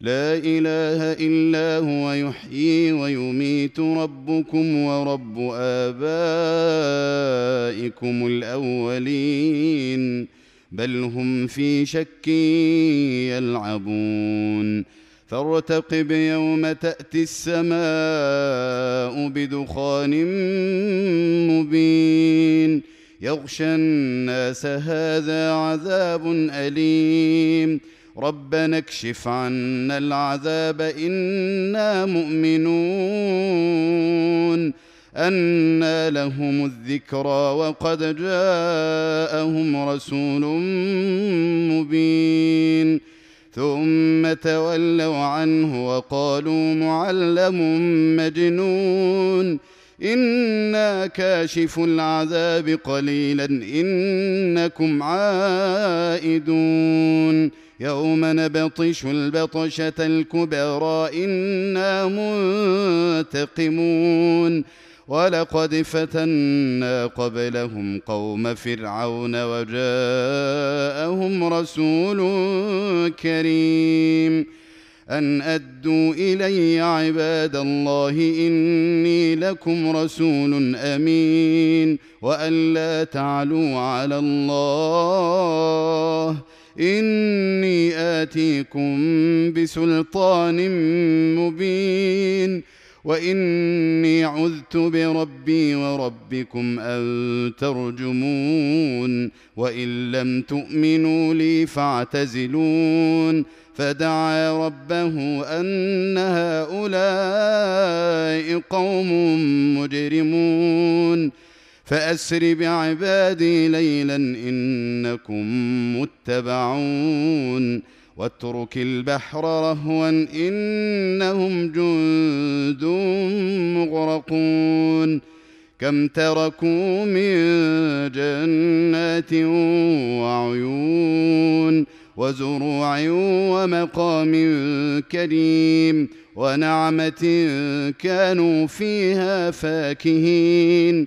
لا إله إلا هو يحيي ويميت ربكم ورب آبائكم الأولين بل هم في شك يلعبون. فارتقب يوم تأتي السماء بدخان مبين. يغشى الناس هذا عذاب أليم. ربنا اكشف عنا العذاب إنا مؤمنون أنى لهم الذكرى وقد جاءهم رسول مبين ثم تولوا عنه وقالوا معلم مجنون إنا كاشف العذاب قليلا إنكم عائدون يوم نبطش البطشة الكبرى إنا منتقمون. ولقد فتنا قبلهم قوم فرعون وجاءهم رسول كريم. أن أدوا إلي عباد الله إني لكم رسول أمين. وأن لا تعلوا على الله. إني آتيكم بسلطان مبين وإني عذت بربي وربكم أن ترجمون وإن لم تؤمنوا لي فاعتزلون فدعا ربه أن هؤلاء قوم مجرمون فأسر بعبادي ليلا إنكم متبعون واترك البحر رهوا إنهم جند مغرقون كم تركوا من جنات وعيون وزروع ومقام كريم ونعمة كانوا فيها فاكهين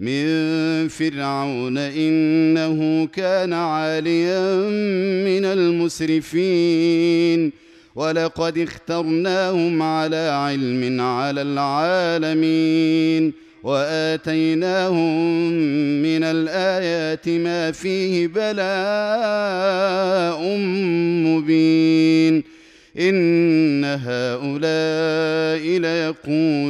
من فرعون إنه كان عاليا من المسرفين. ولقد اخترناهم على علم على العالمين. وآتيناهم من الآيات ما فيه بلاء مبين. إن هؤلاء ليقولون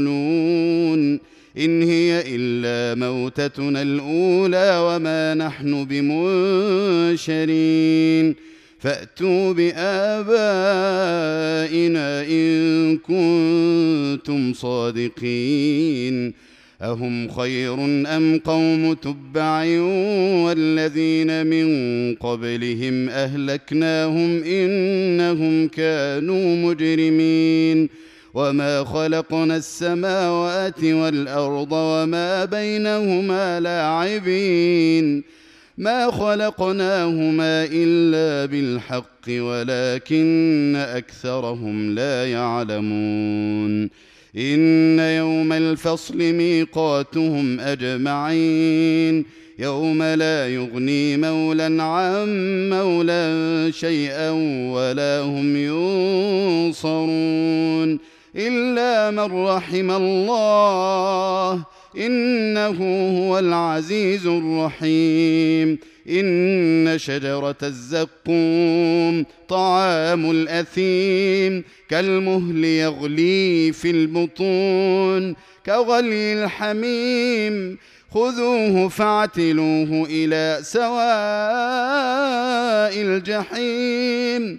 إن هي إلا موتتنا الأولى وما نحن بمنشرين. فأتوا بآبائنا إن كنتم صادقين. أهم خير أم قوم تبع والذين من قبلهم أهلكناهم إنهم كانوا مجرمين. وما خلقنا السماوات والارض وما بينهما لاعبين ما خلقناهما الا بالحق ولكن اكثرهم لا يعلمون ان يوم الفصل ميقاتهم اجمعين يوم لا يغني مولى عن مولى شيئا ولا هم ينصرون إلا من رحم الله. إنه هو العزيز الرحيم. إن شجرة الزقوم طعام الأثيم. كالمهل يغلي في البطون. كغلي الحميم. خذوه فاعتلوه إلى سواء الجحيم.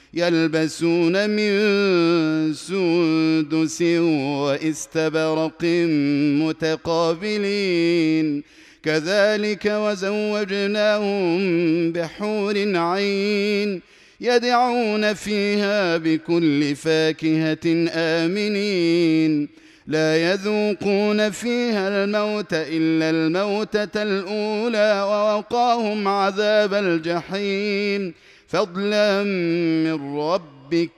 يلبسون من سندس واستبرق متقابلين. كذلك وزوجناهم بحور عين يدعون فيها بكل فاكهة آمنين. لا يذوقون فيها الموت إلا الموتة الأولى ووقاهم عذاب الجحيم. فضلا من ربك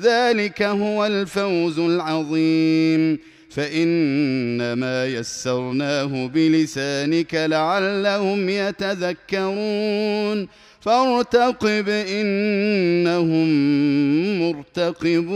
ذلك هو الفوز العظيم. فإنما يسرناه بلسانك لعلهم يتذكرون. فارتقب إنهم مرتقبون.